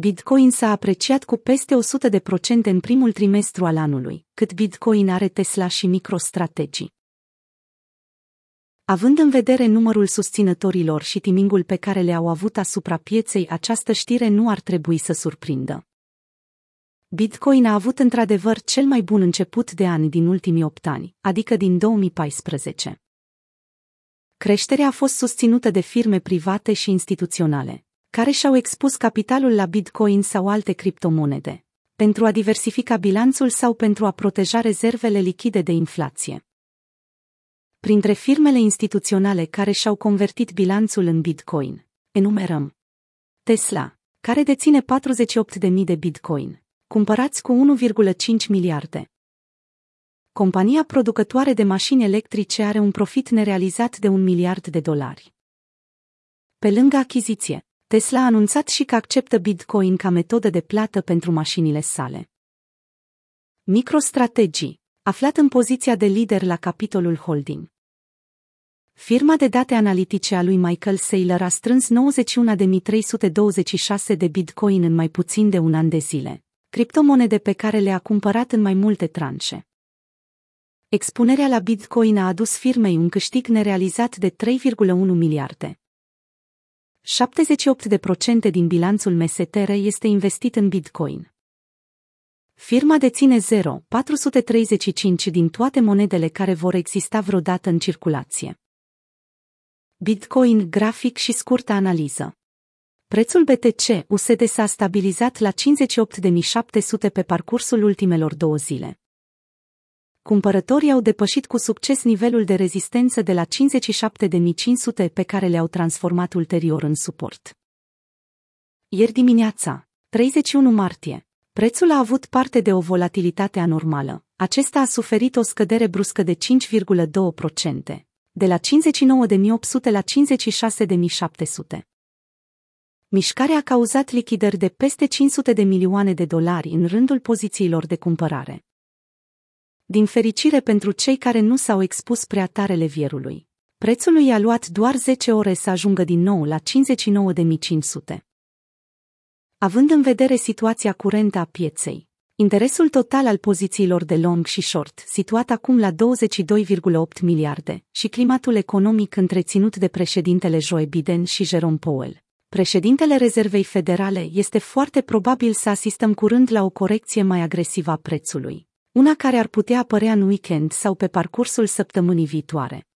Bitcoin s-a apreciat cu peste 100% în primul trimestru al anului, cât Bitcoin are Tesla și MicroStrategy. Având în vedere numărul susținătorilor și timingul pe care le-au avut asupra pieței, această știre nu ar trebui să surprindă. Bitcoin a avut într-adevăr cel mai bun început de ani din ultimii 8 ani, adică din 2014. Creșterea a fost susținută de firme private și instituționale, care și-au expus capitalul la Bitcoin sau alte criptomonede, pentru a diversifica bilanțul sau pentru a proteja rezervele lichide de inflație. Printre firmele instituționale care și-au convertit bilanțul în Bitcoin, enumerăm Tesla, care deține 48.000 de Bitcoin, cumpărați cu 1,5 miliarde. Compania producătoare de mașini electrice are un profit nerealizat de un miliard de dolari. Pe lângă achiziție, Tesla a anunțat și că acceptă Bitcoin ca metodă de plată pentru mașinile sale. MicroStrategy, aflat în poziția de lider la capitolul holding. Firma de date analitice a lui Michael Saylor a strâns 91.326 de bitcoin în mai puțin de un an de zile, criptomonede pe care le-a cumpărat în mai multe tranșe. Expunerea la bitcoin a adus firmei un câștig nerealizat de 3,1 miliarde. 78% din bilanțul MSTR este investit în bitcoin. Firma deține 0,435 din toate monedele care vor exista vreodată în circulație. Bitcoin grafic și scurtă analiză. Prețul BTC USD s-a stabilizat la 58.700 pe parcursul ultimelor două zile. Cumpărătorii au depășit cu succes nivelul de rezistență de la 57.500 pe care le-au transformat ulterior în suport. Ieri dimineața, 31 martie, prețul a avut parte de o volatilitate anormală. Acesta a suferit o scădere bruscă de 5,2%, de la 59.800 la 56.700. Mișcarea a cauzat lichidări de peste 500 de milioane de dolari în rândul pozițiilor de cumpărare. Din fericire pentru cei care nu s-au expus prea tare levierului, prețul lui a luat doar 10 ore să ajungă din nou la 59.500. Având în vedere situația curentă a pieței, Interesul total al pozițiilor de long și short, situat acum la 22,8 miliarde, și climatul economic întreținut de președintele Joe Biden și Jerome Powell. Președintele Rezervei Federale este foarte probabil să asistăm curând la o corecție mai agresivă a prețului, una care ar putea apărea în weekend sau pe parcursul săptămânii viitoare.